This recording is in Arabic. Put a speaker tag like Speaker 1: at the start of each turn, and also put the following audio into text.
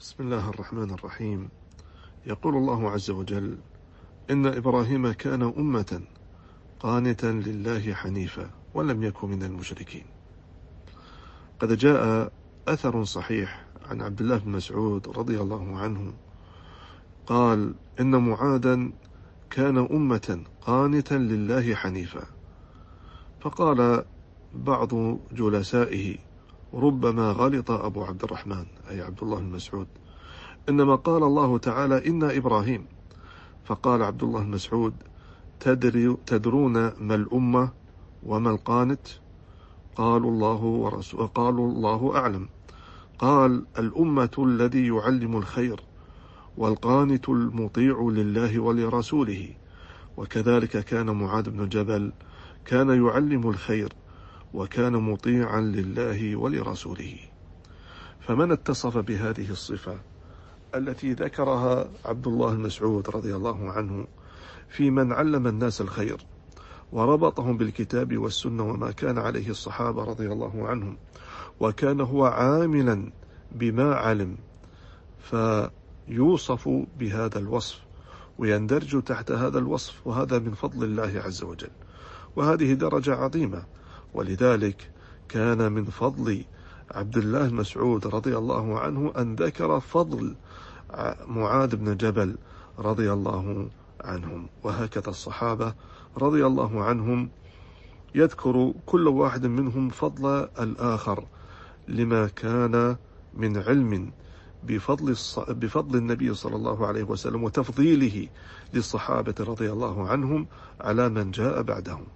Speaker 1: بسم الله الرحمن الرحيم. يقول الله عز وجل إن إبراهيم كان أمة قانتا لله حنيفا ولم يكن من المشركين. قد جاء أثر صحيح عن عبد الله بن مسعود رضي الله عنه. قال إن معادا كان أمة قانتا لله حنيفا. فقال بعض جلسائه ربما غلط أبو عبد الرحمن أي عبد الله بن مسعود. إنما قال الله تعالى إن إبراهيم. فقال عبد الله بن مسعود تدري تدرون ما الأمة وما القانت؟ قالوا الله ورسوله قالوا الله أعلم. قال الأمة الذي يعلم الخير والقانت المطيع لله ولرسوله. وكذلك كان معاذ بن جبل كان يعلم الخير وكان مطيعا لله ولرسوله. فمن اتصف بهذه الصفة التي ذكرها عبد الله المسعود رضي الله عنه في من علم الناس الخير وربطهم بالكتاب والسنة وما كان عليه الصحابة رضي الله عنهم وكان هو عاملا بما علم فيوصف بهذا الوصف ويندرج تحت هذا الوصف وهذا من فضل الله عز وجل. وهذه درجة عظيمة ولذلك كان من فضل عبد الله مسعود رضي الله عنه أن ذكر فضل معاذ بن جبل رضي الله عنهم. وهكذا الصحابة رضي الله عنهم يذكر كل واحد منهم فضل الآخر لما كان من علم بفضل بفضل النبي صلى الله عليه وسلم وتفضيله للصحابة رضي الله عنهم على من جاء بعدهم.